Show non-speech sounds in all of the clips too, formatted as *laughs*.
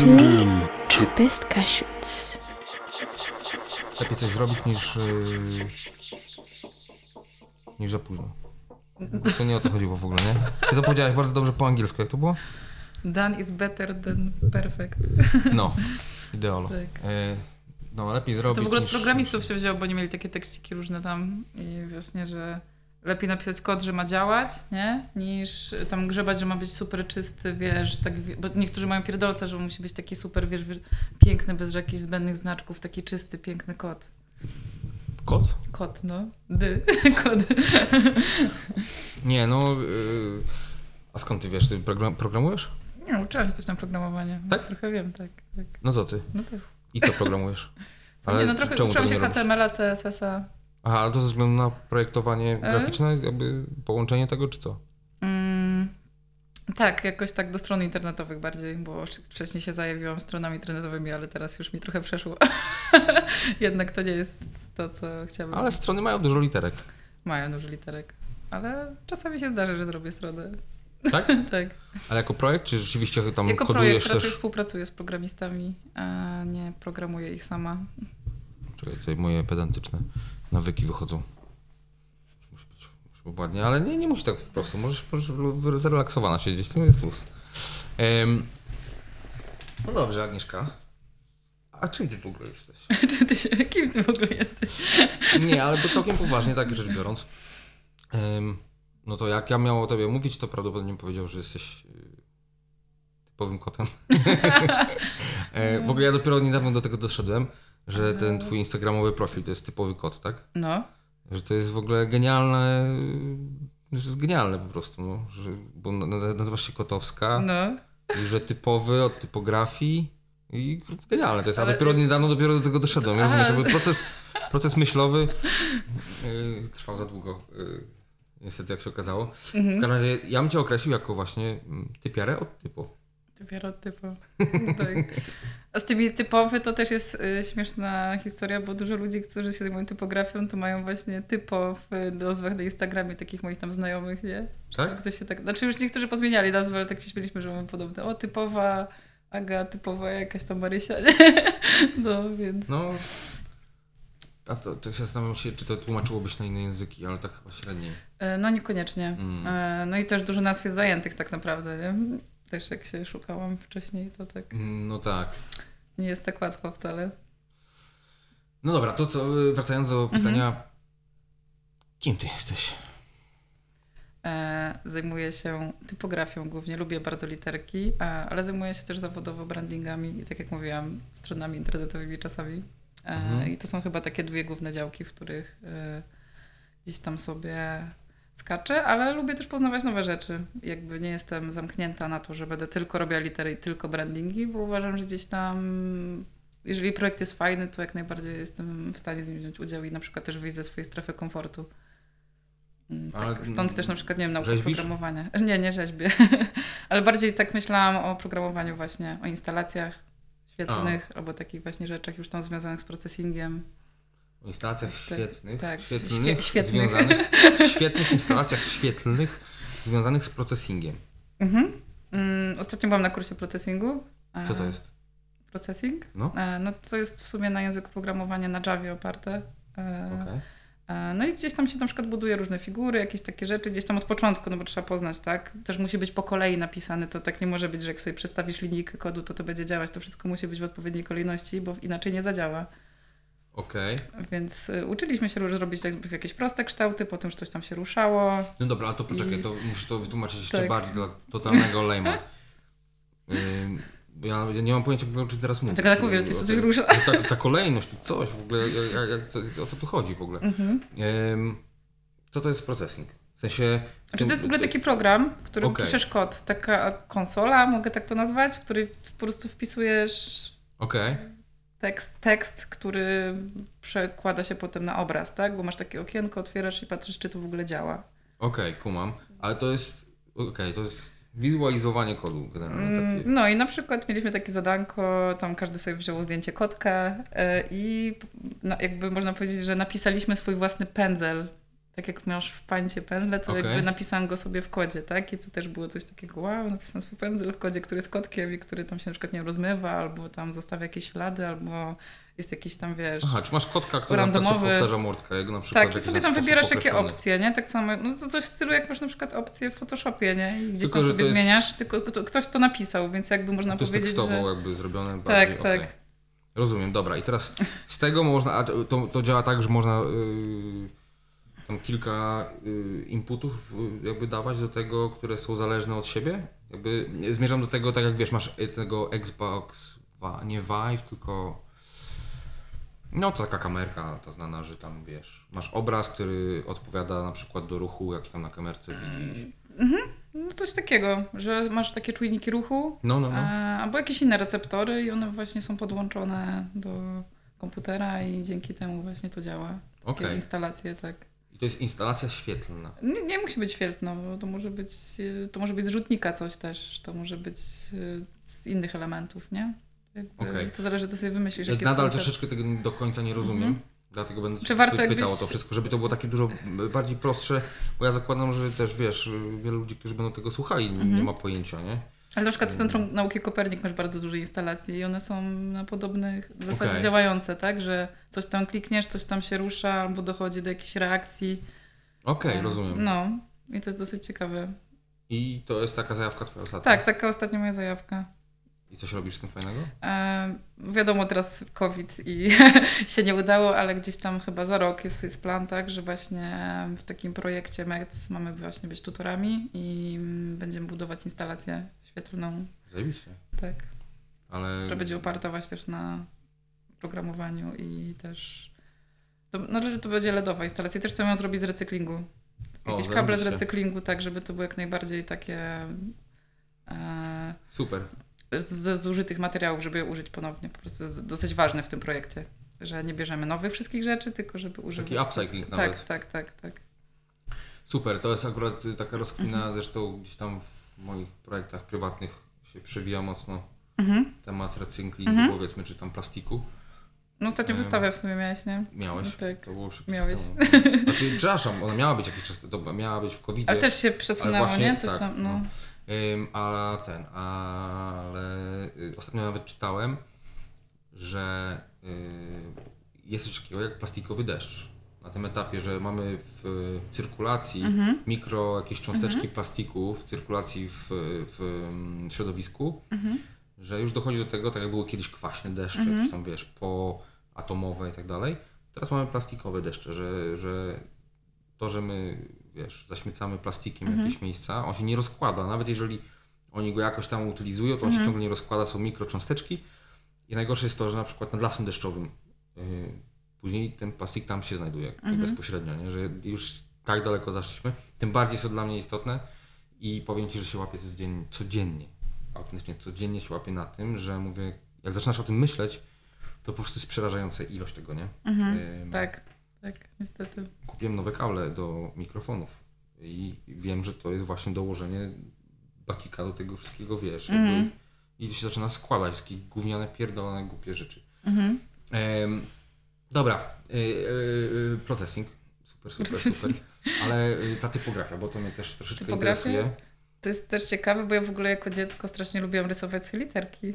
in to Best Cashews. Lepiej coś zrobić niż. Yy, niż za późno. To nie o to chodziło w ogóle, nie? Ty to powiedziałeś bardzo dobrze po angielsku, jak to było? Done is better than perfect. No, *laughs* ideolo. Tak. E, no, lepiej zrobić To w ogóle od niż... programistów się wzięło, bo nie mieli takie tekściki różne tam i właśnie, że lepiej napisać kod, że ma działać, nie? Niż tam grzebać, że ma być super czysty, wiesz, tak, bo niektórzy mają pierdolca, że musi być taki super, wiesz, wiesz piękny, bez jakichś zbędnych znaczków, taki czysty, piękny kod. Kod? Kod, no. Dy. *laughs* Kod. Nie, no... Yy, a skąd ty wiesz? Ty program, programujesz? Nie, uczyłam się coś tam programowania. Tak? Trochę wiem, tak. tak. No co ty? No tak. I co programujesz? *laughs* nie, no trochę uczyłam się? HTML-a, CSS-a. Aha, ale to ze względu na projektowanie E? graficzne, jakby połączenie tego, czy co? Mm, tak, jakoś tak do stron internetowych bardziej, bo wcześniej się zajawiłam stronami internetowymi, ale teraz już mi trochę przeszło. *laughs* Jednak to nie jest to, co chciałabym. Ale strony mają dużo literek, Mają dużo literek. Ale czasami się zdarzy, że zrobię stronę. tak? *laughs* tak. Ale jako projekt, czy rzeczywiście tam jako kodujesz projekt raczej też... współpracuję z programistami, a nie programuję ich sama. Czekaj, tutaj moje pedantyczne nawyki wychodzą. Musi być, musi być ładnie, ale nie, nie musi tak po prostu. Możesz, możesz zrelaksowana siedzieć, to jest plus. Em, no dobrze, Agnieszka. A czym ty w ogóle jesteś? *laughs* Czy ty się, kim ty w ogóle jesteś? Nie, ale bo całkiem poważnie, tak rzecz biorąc. Em, no to jak ja miał o tobie mówić, to prawdopodobnie powiedział, że jesteś y, typowym kotem. *laughs* E, w ogóle ja dopiero niedawno do tego doszedłem, że ten twój instagramowy profil to jest typowy kot, tak? No. Że to jest w ogóle genialne, że jest genialne po prostu, no, że, bo na- na- nazywasz się Kotowska No. i że typowy od typografii i genialne to jest, a Ale- dopiero niedawno dopiero do tego doszedłem, ja rozumiem, że- proces, proces myślowy y, trwał za długo, y, niestety jak się okazało. W Mhm. każdym razie ja bym cię określił jako właśnie mm, typiarę od typu. Dopiero typo. *laughs* tak. A z tymi typowy to też jest y, śmieszna historia, bo dużo ludzi, którzy się zajmują typografią, to mają właśnie typo w nazwach na Instagramie takich moich tam znajomych, nie? Tak? Ktoś się tak, znaczy już niektórzy pozmieniali nazwę, ale tak się śmieliśmy, że mamy podobne. O, typowa Aga, typowa jakaś tam Marysia, nie? *laughs* No, więc... No, a to, to się zastanawiam się, czy to tłumaczyłobyś na inne języki, ale tak chyba średniej. E, No niekoniecznie. Mm. E, No i też dużo nazw jest zajętych tak naprawdę, nie? Też jak się szukałam wcześniej, to tak No tak. nie jest tak łatwo wcale. No dobra, to co, wracając do pytania, kim ty jesteś? E, Zajmuję się typografią głównie, lubię bardzo literki, ale zajmuję się też zawodowo brandingami i tak jak mówiłam, stronami internetowymi czasami. E, Mhm. I to są chyba takie dwie główne działki, w których e, gdzieś tam sobie skaczę, ale lubię też poznawać nowe rzeczy. Jakby nie jestem zamknięta na to, że będę tylko robiła litery i tylko brandingi, bo uważam, że gdzieś tam jeżeli projekt jest fajny, to jak najbardziej jestem w stanie z nim wziąć udział i na przykład też wyjść ze swojej strefy komfortu. Mm, Tak, stąd też na przykład, nie wiem, nauka rzeźbisz? programowania. *laughs* Nie, nie rzeźbię. *laughs* Ale bardziej tak myślałam o programowaniu właśnie, o instalacjach świetlnych albo takich właśnie rzeczach już tam związanych z processingiem. O instalacjach Tak, świetnych, tak, świetlnych, świe- świetnych. związanych, *laughs* świetnych instalacjach świetlnych związanych z processingiem. Mhm. Mm, ostatnio byłam na kursie processingu. E, Co to jest? Processing? No. E, No to jest w sumie na języku programowania na Javie oparte. E, Okej. E, No i gdzieś tam się na przykład buduje różne figury, jakieś takie rzeczy, gdzieś tam od początku, no bo trzeba poznać, tak? Też musi być po kolei napisane, to tak nie może być, że jak sobie przestawisz linijkę kodu, to to będzie działać, to wszystko musi być w odpowiedniej kolejności, bo inaczej nie zadziała. Okej. Więc y, uczyliśmy się robić jakby jakieś proste kształty, potem już coś tam się ruszało. No dobra, ale to poczekaj, I- to muszę to wytłumaczyć jeszcze Tak. bardziej dla totalnego lejma. Bo ja, ja nie mam pojęcia w ogóle, o czym teraz mówisz. Tylko tak mówię, coś, O coś rusza. Ta, ta kolejność, coś w ogóle, jak, jak, co- o co tu chodzi w ogóle? Mhm. Co to jest processing? W sensie... Znaczy to jest w ogóle taki program, w którym Okej. piszesz kod, taka konsola, mogę tak to nazwać, w której po prostu wpisujesz Okej. Tekst, tekst, który przekłada się potem na obraz, tak? Bo masz takie okienko, otwierasz i patrzysz, czy to w ogóle działa. Okej, kumam. Ale to jest. Okej, to jest wizualizowanie kodu generalnie Mm, takie. No i na przykład mieliśmy takie zadanko, tam każdy sobie wziął zdjęcie kotka e, i no, jakby można powiedzieć, że napisaliśmy swój własny pędzel tak jak masz w pańcie pędzle, to Okej. jakby napisałam go sobie w kodzie, tak? I to też było coś takiego, wow, napisałam swój pędzel w kodzie, który jest kotkiem i który tam się na przykład nie rozmywa, albo tam zostawia jakieś ślady, albo jest jakiś tam, wiesz... Aha, czy masz kotka, który przykład Randomowy. powtarza mordkę, jego na przykład Tak, i sobie tam wybierasz jakie opcje, nie? Tak samo, no to coś w stylu jak masz na przykład opcje w Photoshopie, nie? I gdzieś Tylko, tam sobie to jest- zmieniasz, tylko kto, ktoś to napisał, więc jakby można To jest powiedzieć, tekstowo że... jakby zrobione Tak, bardziej, tak. okej. Rozumiem, dobra. I teraz z tego można, a to, to, to działa tak, że można y, tam kilka y, inputów y, jakby dawać do tego, które są zależne od siebie? Jakby zmierzam do tego, tak jak wiesz, masz y, tego Xbox, nie Vive, tylko no to taka kamerka ta znana, że tam wiesz, masz obraz, który odpowiada na przykład do ruchu, jaki tam na kamerce widzisz. No coś takiego, że masz takie czujniki ruchu, No, no, no. albo jakieś inne receptory i one właśnie są podłączone do komputera i dzięki temu właśnie to działa. Takie Okej. instalacje, tak. To jest instalacja świetlna. Nie, nie musi być świetlno, bo to może być, e, to może być z rzutnika coś też, to może być e, z innych elementów, nie? Okej. To zależy, co sobie wymyślisz. Ja jaki jest nadal koncept. troszeczkę tego do końca nie rozumiem. Mhm. Dlatego będę Czy cię warto pytał jakbyś- o to wszystko, żeby to było takie dużo bardziej prostsze, bo ja zakładam, że też wiesz, wielu ludzi, którzy będą tego słuchali, nie Mhm. ma pojęcia, nie? Ale na przykład w Centrum Nauki Kopernik masz bardzo duże instalacje i one są na podobnych zasadzie Okej. działające, tak? Że coś tam klikniesz, coś tam się rusza albo dochodzi do jakiejś reakcji. Okej, E, rozumiem. No i to jest dosyć ciekawe. I to jest taka zajawka twoja ostatnia? Tak, taka ostatnia moja zajawka. I coś robisz z tym fajnego? E, wiadomo, teraz COVID i *laughs* się nie udało, ale gdzieś tam chyba za rok jest, jest plan, tak, że właśnie w takim projekcie MEC mamy właśnie być tutorami i będziemy budować instalację świetlną, Zajebiście. tak, Ale... która będzie oparta właśnie też na programowaniu i też to, no, że to będzie LEDowa instalacja. Też chcemy ją zrobić z recyklingu. O, Jakieś kable z recyklingu, tak, żeby to było jak najbardziej takie e, Super. Ze zużytych materiałów, żeby je użyć ponownie. Po prostu jest dosyć ważne w tym projekcie, że nie bierzemy nowych wszystkich rzeczy, tylko żeby używać... Taki upcycling tak, nawet. tak, tak, tak. Super, to jest akurat y, taka rozkmina, zresztą gdzieś tam w moich projektach prywatnych się przewija mocno Mhm. temat recyklingu, Mhm. powiedzmy, czy tam plastiku. No ostatnio Em, wystawę w sumie miałeś, nie? Miałeś? No tak. To było szybko Miałeś. temu. Znaczy, przepraszam, ona miała być jakiś czas, miała być w covid Ale też się przesunęło, właśnie nie? Coś tak, tam, no. no. A ten, ale y, ostatnio nawet czytałem, że y, jest coś takiego jak plastikowy deszcz. Na tym etapie, że mamy w y, cyrkulacji Mhm. mikro jakieś cząsteczki plastiku w cyrkulacji w, w środowisku, Mhm. że już dochodzi do tego, tak jak były kiedyś kwaśne deszcze, Mhm. jakieś tam wiesz, poatomowe i tak dalej. Teraz mamy plastikowe deszcze, że, że to, że my wiesz, zaśmiecamy plastikiem Mhm. jakieś miejsca, on się nie rozkłada, nawet jeżeli oni go jakoś tam utylizują, to on Mhm. się ciągle nie rozkłada, są mikrocząsteczki. I najgorsze jest to, że na przykład nad lasem deszczowym yy, później ten plastik tam się znajduje Mhm. bezpośrednio, nie? że już tak daleko zaszliśmy. Tym bardziej jest to dla mnie istotne i powiem Ci, że się łapię codziennie, codziennie, autentycznie codziennie się łapię na tym, że mówię, jak zaczynasz o tym myśleć, to po prostu jest przerażająca ilość tego, nie? Mhm. Ym, Tak, tak, niestety. kupiłem nowe kable do mikrofonów i wiem, że to jest właśnie dołożenie bacika do tego wszystkiego, wiesz, Mhm. i to się zaczyna składać, takie gówniane, pierdolone, głupie rzeczy. Mhm. Em, dobra, y, y, processing, super, super, super, ale y, ta typografia, bo to mnie też troszeczkę Typografia? interesuje. To jest też ciekawe, bo ja w ogóle jako dziecko strasznie lubiłam rysować sobie literki.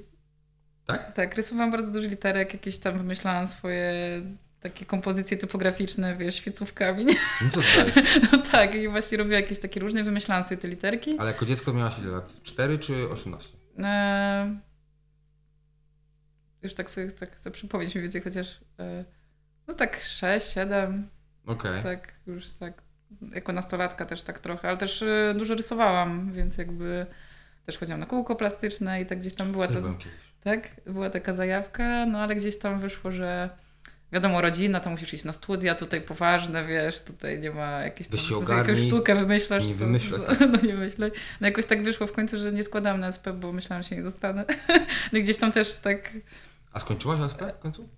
Tak? Tak, rysowałam bardzo dużo literek, jakieś tam wymyślałam swoje takie kompozycje typograficzne, wiesz, świecówkami. No co? *laughs* No tak, i właśnie robiłam jakieś takie różne, wymyślałam sobie te literki. Ale jako dziecko miałaś ile lat? 4 czy 18? E, już tak sobie tak chcę przypomnieć mniej więcej, chociaż e, no tak 6, 7, Okej. tak już tak jako nastolatka też tak trochę, ale też e, dużo rysowałam, więc jakby też chodziłam na kółko plastyczne i tak gdzieś tam była Też ta, tak, była taka zajawka, no ale gdzieś tam wyszło, że wiadomo, rodzina, to musisz iść na studia, tutaj poważne, wiesz, tutaj nie ma jakiejś tam, się sobie jakąś sztukę wymyślasz. nie wymyślaj. *laughs* No, no nie myślę. No jakoś tak wyszło w końcu, że nie składałam na SP, bo myślałam, że się nie dostanę. *laughs* No gdzieś tam też tak, A skończyłaś ASP w końcu?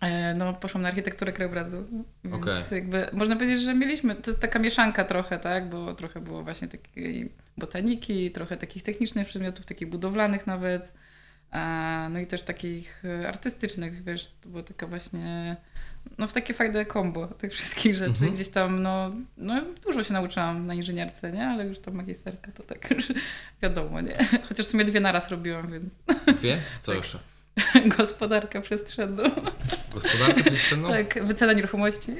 e, no poszłam na architekturę krajobrazu. Więc Okej. jakby, można powiedzieć, że mieliśmy, to jest taka mieszanka trochę, tak, bo trochę było właśnie takiej botaniki, trochę takich technicznych przedmiotów, takich budowlanych nawet. No i też takich e, artystycznych, wiesz, to była taka właśnie, no w takie fajne kombo tych wszystkich rzeczy. Mhm. Gdzieś tam, no, no dużo się nauczyłam na inżynierce, nie? Ale już tam magisterka to tak już *laughs* wiadomo, nie? *laughs* Chociaż w sumie dwie naraz robiłam, więc *laughs* Wie? Co Tak. jeszcze? gospodarkę przestrzenną. Gospodarkę przestrzenną? Tak, wycena nieruchomości.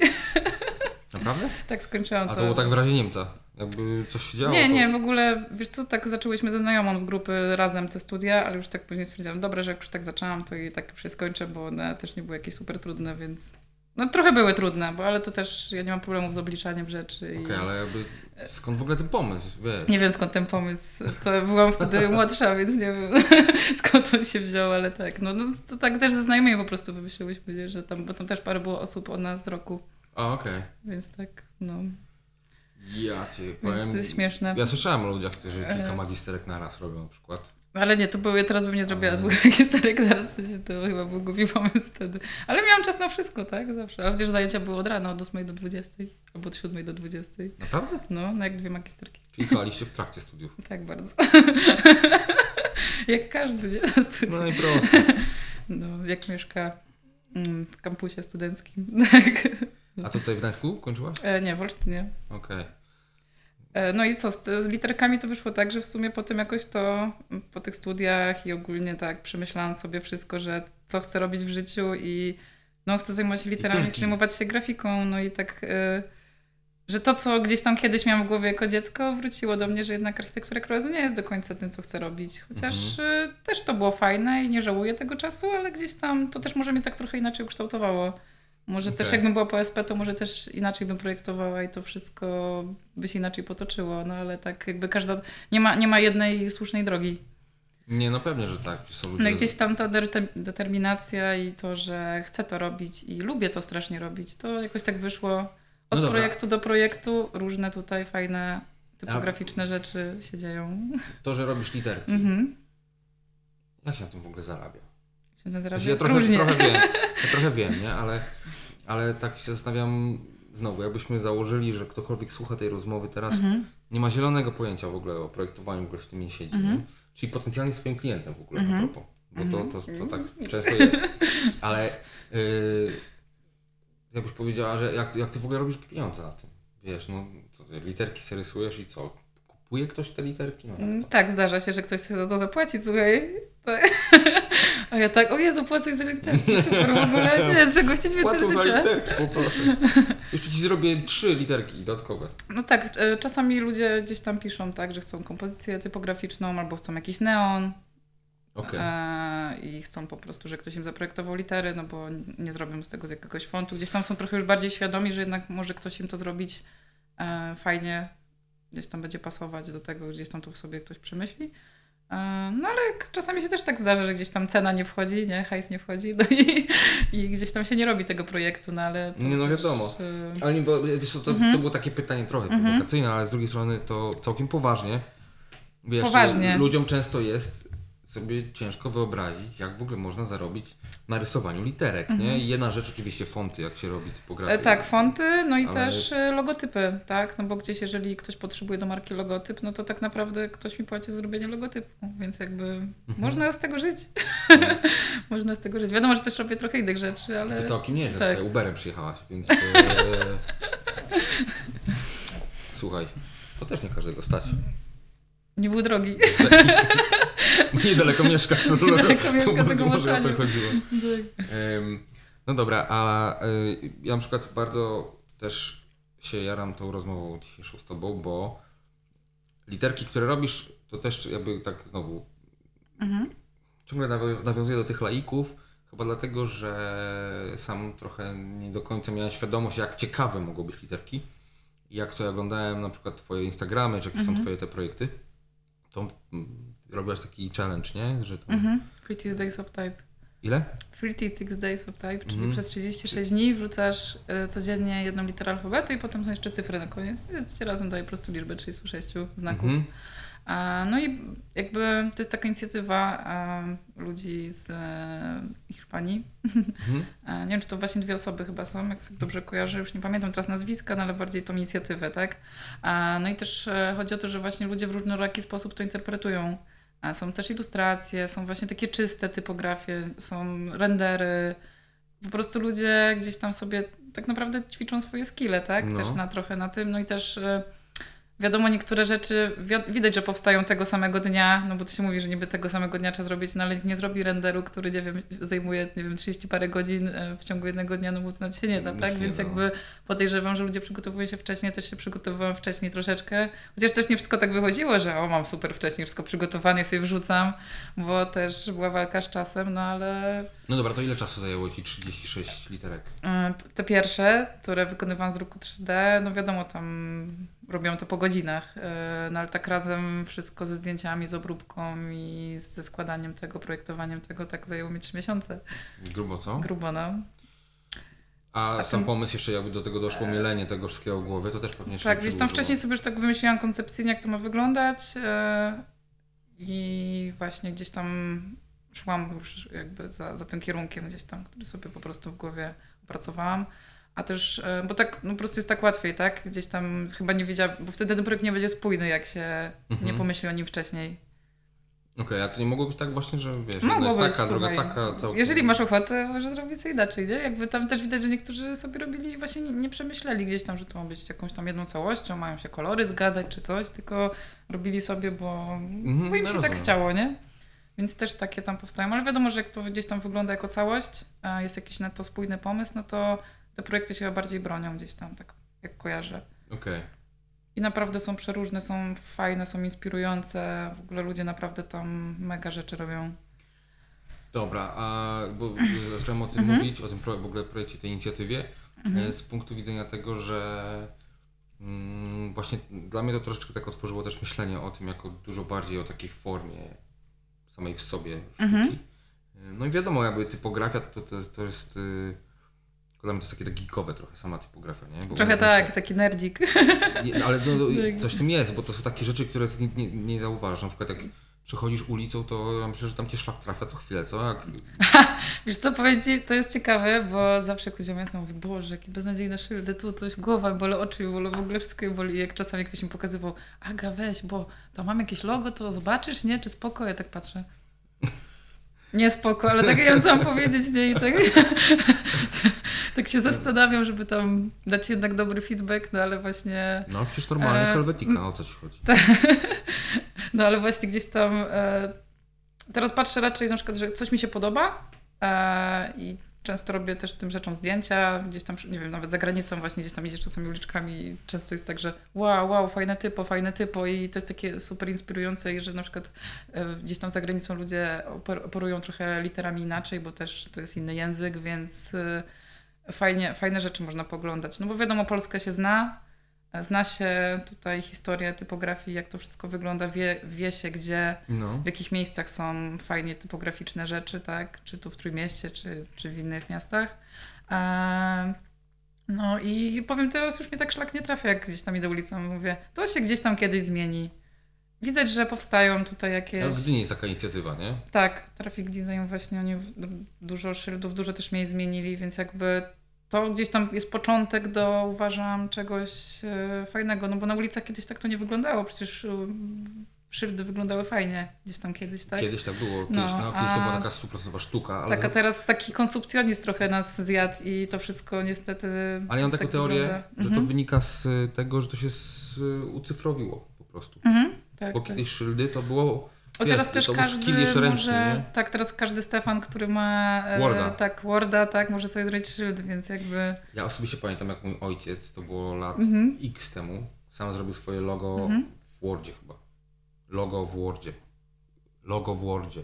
Naprawdę? Tak skończyłam A to. to było tak w razie Niemca. Jakby coś się działo. Nie, to... nie, w ogóle, wiesz co, tak zaczęłyśmy ze znajomą z grupy razem te studia, ale już tak później stwierdziłam, dobra, że jak już tak zaczęłam, to i tak już je skończę, bo one też nie były jakieś super trudne, więc... No trochę były trudne, bo ale to też ja nie mam problemów z obliczaniem rzeczy. Okej, i... ale jakby skąd w ogóle ten pomysł, wiesz? Nie wiem skąd ten pomysł, to byłam wtedy *laughs* młodsza, więc nie wiem *laughs* skąd on się wziął, ale tak, no, no to tak też ze znajomymi po prostu wymyśliłyśmy, że tam, bo tam też parę było osób od nas z roku, A, okej. więc tak, no, Ja ci więc powiem... to jest śmieszne. Ja słyszałem o ludziach, którzy kilka E. magisterek na raz robią na przykład. Ale nie, to były, teraz bym nie zrobiła Ale- dwóch *laughs* historiek naraz, to chyba był głupi pomysł wtedy. Ale miałam czas na wszystko, tak? Zawsze. A przecież zajęcia były od rana, od 8 do 20, albo od 7 do 20. Naprawdę? No, no jak dwie magisterki. Czyli chwaliście w trakcie studiów. *laughs* Tak bardzo. *laughs* jak każdy, nie? Na. No i proste. No, jak mieszka mm, w kampusie studenckim. Tak. A tutaj w Gdańsku kończyłaś? E, nie, w Olsztynie. Okej. E, No i co, z, z literkami to wyszło tak, że w sumie potem jakoś to po tych studiach i ogólnie tak przemyślałam sobie wszystko, że co chcę robić w życiu i no chcę zajmować się literami, Literki. zajmować się grafiką, no i tak, e, że to co gdzieś tam kiedyś miałam w głowie jako dziecko wróciło do mnie, że jednak architektura krajobrazu nie jest do końca tym, co chcę robić, chociaż e, też to było fajne i nie żałuję tego czasu, ale gdzieś tam to też może mnie tak trochę inaczej ukształtowało. Może też Okej. jakbym była po SP, to może też inaczej bym projektowała i to wszystko by się inaczej potoczyło, no ale tak jakby każda, nie ma, nie ma jednej słusznej drogi. Nie, no pewnie, że tak. Są ludzie... No gdzieś tam ta determinacja i to, że chcę to robić i lubię to strasznie robić, to jakoś tak wyszło od No projektu do projektu, różne tutaj fajne typograficzne rzeczy się dzieją. To, że robisz literki. Mhm. Jak się na tym w ogóle zarabia? Się to zarabia sensie ja trochę, różnie. trochę wiem, *laughs* ja trochę wiem, nie? Ale, ale tak się zastanawiam znowu, jakbyśmy założyli, że ktokolwiek słucha tej rozmowy teraz Mhm. nie ma zielonego pojęcia w ogóle o projektowaniu, w ogóle w tym nie siedzi, Mhm. nie? Czyli potencjalnie swoim klientem w ogóle, Mhm. propos. Bo Mhm. to, to, to tak często jest. Ale yy, jakbyś powiedziała, że jak, jak ty w ogóle robisz pieniądze na tym? Wiesz, no co ty, literki sobie rysujesz i co? Kupuje ktoś te literki? No, Mm, jak to? Tak, zdarza się, że ktoś sobie za to zapłaci, słuchaj. Tak. A ja tak, o Jezu, płacę za literki, super, w ogóle *laughs* nie, czego chcieć więcej Płacą w za literki, poproszę. *laughs* Jeszcze ci zrobię trzy literki dodatkowe. No tak, e, czasami ludzie gdzieś tam piszą tak, że chcą kompozycję typograficzną albo chcą jakiś neon Okej. e, i chcą po prostu, że ktoś im zaprojektował litery, no bo nie zrobią z tego z jakiegoś fontu. Gdzieś tam są trochę już bardziej świadomi, że jednak może ktoś im to zrobić e, fajnie, gdzieś tam będzie pasować do tego, gdzieś tam to sobie ktoś przemyśli. E, No ale czasami się też tak zdarza, że gdzieś tam cena nie wchodzi, nie, hajs nie wchodzi no i, *laughs* i gdzieś tam się nie robi tego projektu, no ale Nie, no też, wiadomo. e, Ale nie, bo, wiesz, co, to, Mhm. to było takie pytanie trochę Mhm. prowokacyjne, ale z drugiej strony to całkiem poważnie. Wiesz, Poważnie. ludziom często jest sobie ciężko wyobrazić, jak w ogóle można zarobić na rysowaniu literek, nie? I jedna rzecz oczywiście fonty, jak się robi typografię. Mhm. E, Tak, fonty, no i Ale- też e, logotypy, tak? No bo gdzieś, jeżeli ktoś potrzebuje do marki logotyp, no to tak naprawdę ktoś mi płaci za zrobienie logotypu, więc jakby Mhm. można z tego żyć. *laughs* można z tego żyć. Wiadomo, że też robię trochę innych rzeczy, ale... Ty całkiem nie, że tak. tak. Uberem przyjechałaś, więc... E... *laughs* Słuchaj, to też nie każdego stać. Nie był drogi. *laughs* Niedaleko mieszkasz, to, Niedaleko to, mieszkam, to tego może o to chodziło. Em, no dobra, a y, ja na przykład bardzo też się jaram tą rozmową dzisiejszą z Tobą, bo literki, które robisz, to też jakby tak znowu Mhm. ciągle nawi- nawiązuję do tych laików, chyba dlatego, że sam trochę nie do końca miałem świadomość, jak ciekawe mogą być literki. Jak sobie oglądałem na przykład Twoje Instagramy, czy jakieś tam Mhm. Twoje te projekty, to mm, robiłaś taki challenge, nie? Że tam... Mhm. Prettiest Days of Type. Ile? Prettiest Days of Type, czyli Mhm. przez 36 dni wrzucasz e, codziennie jedną literę alfabetu i potem są jeszcze cyfry na koniec. I razem daje po prostu liczbę 36 znaków. Mhm. A, No i jakby to jest taka inicjatywa e, ludzi z e, Hiszpanii. Mhm. *laughs* E, Nie wiem, czy to właśnie dwie osoby chyba są, jak sobie dobrze kojarzę, już nie pamiętam teraz nazwiska, no ale bardziej tą inicjatywę, tak? No i też e, chodzi o to, że właśnie ludzie w różnoraki sposób to interpretują. Są też ilustracje, są właśnie takie czyste typografie, są rendery. Po prostu ludzie gdzieś tam sobie tak naprawdę ćwiczą swoje skille, tak? No. Też na trochę na tym. No i też e, wiadomo, niektóre rzeczy wi- widać, że powstają tego samego dnia, no bo to się mówi, że niby tego samego dnia trzeba zrobić, no ale nikt nie zrobi renderu, który, nie wiem, zajmuje, nie wiem, 30 parę godzin e, w ciągu jednego dnia, no bo to nawet się nie da, No tak? Więc da. jakby podejrzewam, że ludzie przygotowują się wcześniej, też się przygotowywałam wcześniej troszeczkę. Chociaż też nie wszystko tak wychodziło, że o, mam super wcześniej wszystko przygotowane, sobie wrzucam, bo też była walka z czasem, no ale No dobra, to ile czasu zajęło Ci 36 literek? e, te pierwsze, które wykonywałam z druku 3D, no wiadomo, tam robią to po godzinach, e, no ale tak razem wszystko ze zdjęciami, z obróbką i ze składaniem tego, projektowaniem tego, tak zajęło mi 3 miesiące. Grubo co? Grubo, no. A, A sam tym- pomysł jeszcze jakby do tego doszło mielenie tego wszystkiego w głowie, to też pewnie się Tak, gdzieś tam wcześniej sobie już tak wymyśliłam koncepcyjnie, jak to ma wyglądać e, i właśnie gdzieś tam szłam już jakby za, za tym kierunkiem gdzieś tam, który sobie po prostu w głowie opracowałam. A też, e, bo tak no po prostu jest tak łatwiej, tak? Gdzieś tam chyba nie wiedziałam, bo wtedy ten projekt nie będzie spójny, jak się Mhm. nie pomyśli o nim wcześniej. Okej, a to nie mogło być tak właśnie, że wiesz, Mogło jedna być, jest taka, druga słuchaj. taka. całkiem- Jeżeli masz ochotę, możesz zrobić co inaczej, nie? Jakby tam też widać, że niektórzy sobie robili i właśnie nie, nie przemyśleli gdzieś tam, że to ma być jakąś tam jedną całością, mają się kolory zgadzać czy coś, tylko robili sobie, bo, Mhm, bo im się tak rozumiem. chciało, nie? Więc też takie tam powstają, ale wiadomo, że jak to gdzieś tam wygląda jako całość, a jest jakiś na to spójny pomysł, no to te projekty się chyba bardziej bronią gdzieś tam, tak jak kojarzę. Okej. I naprawdę są przeróżne, są fajne, są inspirujące, w ogóle ludzie naprawdę tam mega rzeczy robią. Dobra, a bo *clears throat* zacząłem o tym Mhm. mówić, o tym w ogóle projekcie, tej inicjatywie, e, z punktu widzenia tego, że mm, właśnie dla mnie to troszeczkę tak otworzyło też myślenie o tym, jako dużo bardziej o takiej formie samej w sobie sztuki. Mhm. E, No i wiadomo, jakby typografia to, to, to jest... y, Dla mnie to jest takie tak geekowe trochę, sama typografia, nie? Bo Trochę tak, taki nerdzik. *laughs* Nie, ale no, no, Tak. coś tym jest, bo to są takie rzeczy, które nie, nie, nie zauważasz. Na przykład jak przechodzisz ulicą, to ja myślę, że tam cię szlak trafia co chwilę, co? Jak... *laughs* Wiesz co, powiem ci, to jest ciekawe, bo zawsze jak idziemy, ja mówię, Boże, jakie beznadziejne szyldy, tu coś, głowa boli, oczy mi bolą, w ogóle wszystko boli. I jak czasami ktoś mi pokazywał, Aga weź, bo tam mam jakieś logo, to zobaczysz, nie? Czy spoko? Ja tak patrzę. *laughs* Nie spoko, ale tak ja mam powiedzieć, nie? I tak, tak się zastanawiam, żeby tam dać jednak dobry feedback, no ale właśnie... No przecież normalnie E, Helvetica, o co ci chodzi? *laughs* No ale właśnie gdzieś tam. E, teraz patrzę raczej na przykład, że coś mi się podoba e, i często robię też tym rzeczom zdjęcia, gdzieś tam, nie wiem, nawet za granicą właśnie gdzieś tam idziesz czasami uliczkami i często jest tak, że wow, wow, fajne typo, fajne typo i to jest takie super inspirujące i że na przykład e, gdzieś tam za granicą ludzie oper- operują trochę literami inaczej, bo też to jest inny język, więc e, fajnie, fajne rzeczy można poglądać. No bo wiadomo, Polska się zna, Zna się tutaj historię typografii, jak to wszystko wygląda, wie, wie się, gdzie, No. w jakich miejscach są fajnie typograficzne rzeczy, tak? Czy tu w Trójmieście, czy, czy w innych miastach. Eee, no i powiem teraz już mnie tak szlak nie trafia, jak gdzieś tam idę ulicą mówię, to się gdzieś tam kiedyś zmieni. Widać, że powstają tutaj jakieś... Ale w Gdyni jest taka inicjatywa, nie? Tak, Traffic Design właśnie oni dużo szyldów, dużo też miejsc zmienili, więc jakby to gdzieś tam jest początek do, uważam, czegoś e, fajnego, no bo na ulicach kiedyś tak to nie wyglądało, przecież e, szyldy wyglądały fajnie gdzieś tam kiedyś, tak? Kiedyś tak było, kiedyś, No, no, kiedyś to była taka stuprocentowa sztuka, ale, Tak, a teraz taki konsumpcjonizm trochę nas zjadł i to wszystko niestety ale ja mam taką tak teorię, wygląda. że to Mhm. wynika z tego, że to się s- ucyfrowiło po prostu. Mhm, tak, Bo tak. kiedyś szyldy to było O, teraz też każdy może, nie? tak, teraz każdy Stefan, który ma e, Worda. tak, Worda, tak, może sobie zrobić szyld, więc jakby Ja osobiście pamiętam, jak mój ojciec, to było lat Mhm. X temu, sam zrobił swoje logo Mhm. w Wordzie chyba. Logo w Wordzie. Logo w Wordzie.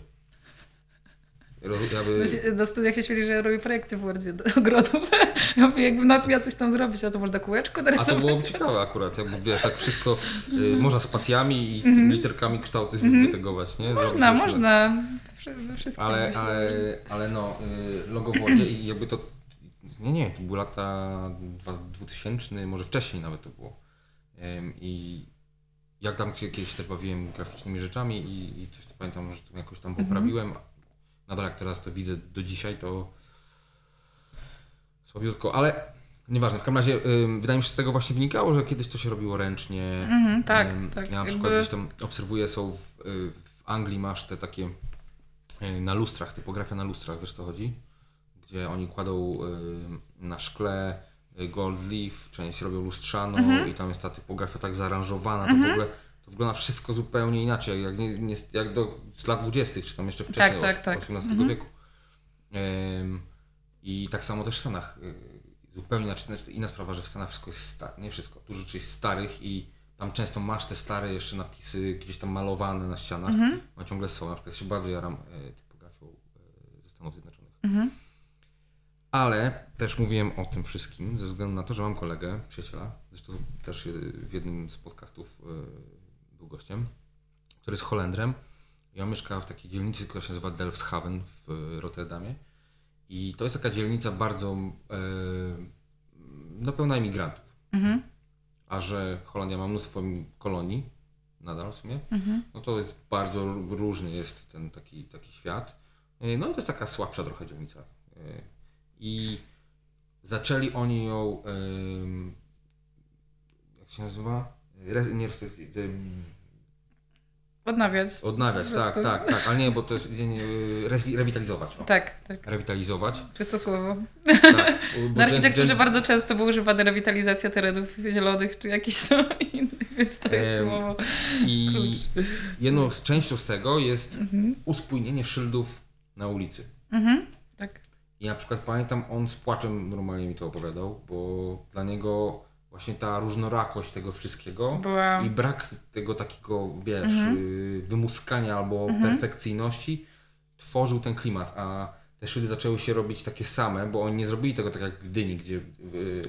Jakby, No się- Na studiach się śmieli, że ja robię projekty w Wordzie do *laughs* ogrodów. Ja mówię, jakbym nawet miała coś tam zrobić, a to można kółeczko a narysować. to byłoby ciekawe akurat, jakby wiesz, tak wszystko y, można spacjami i Mhm. tymi literkami kształty wytegować, nie? Zrobić Można, można. We wszystkim Ale, myślę, ale, że- ale no, y, logo w Wordzie i jakby to, nie, nie, to były lata dwa- 2000, może wcześniej nawet to było. Ym, I jak tam się kiedyś też bawiłem graficznymi rzeczami i, i coś to pamiętam, że to jakoś tam Mhm. poprawiłem. Nadal jak teraz to widzę do dzisiaj, to słabiutko, ale nieważne. W każdym razie wydaje mi się, że z tego właśnie wynikało, że kiedyś to się robiło ręcznie. Mhm, tak, Ym, tak. Ja na przykład jakby- gdzieś tam obserwuję, są w, y, w Anglii masz te takie y, na lustrach, typografia na lustrach, wiesz co chodzi? Gdzie oni kładą y, na szkle y, gold leaf, część robią lustrzano Mhm. i tam jest ta typografia tak zaaranżowana, to w ogóle to wygląda wszystko zupełnie inaczej, jak, nie, nie, jak do z lat 20. czy tam jeszcze wcześniej, tak, oś- tak. XVIII Mhm. wieku. Ym, I tak samo też w Stanach. y, Zupełnie inaczej, znaczy inna sprawa, że w Stanach wszystko jest stare, nie wszystko, dużo rzeczy jest starych i tam często masz te stare jeszcze napisy gdzieś tam malowane na ścianach. Mhm. One ciągle są, na przykład ja się bardzo jaram y, typografią y, ze Stanów Zjednoczonych. Mhm. Ale też mówiłem o tym wszystkim ze względu na to, że mam kolegę, przyjaciela, zresztą też w jednym z podcastów y, był gościem, który jest Holendrem i on mieszka w takiej dzielnicy, która się nazywa Delfshaven w y, Rotterdamie. I to jest taka dzielnica bardzo y, no, pełna imigrantów. Mhm. A że Holandia ma mnóstwo kolonii, nadal w sumie, Mhm. no to jest bardzo ró- różny jest ten taki, taki świat. Y, No i to jest taka słabsza trochę dzielnica. Y, I zaczęli oni ją, jak się nazywa? Nie, Odnawiać. odnawiać, tak, tak, tak, ale nie, bo to jest rewitalizować. O. Tak, tak. Rewitalizować. Czy to słowo? Tak, *laughs* Na architekturze gen- bardzo często było używane rewitalizacja terenów zielonych, czy jakichś tam *laughs* innych, więc to jest Em, słowo. I Klucz. jedną z częścią z tego jest Mhm. uspójnienie szyldów na ulicy. Mhm. Tak. I na przykład pamiętam, on z płaczem normalnie mi to opowiadał, bo dla niego właśnie ta różnorakość tego wszystkiego Była... i brak tego takiego, wiesz, Mhm. y, wymuskania albo perfekcyjności tworzył ten klimat, a te szyldy zaczęły się robić takie same, bo oni nie zrobili tego tak jak w Gdyni, gdzie y, y,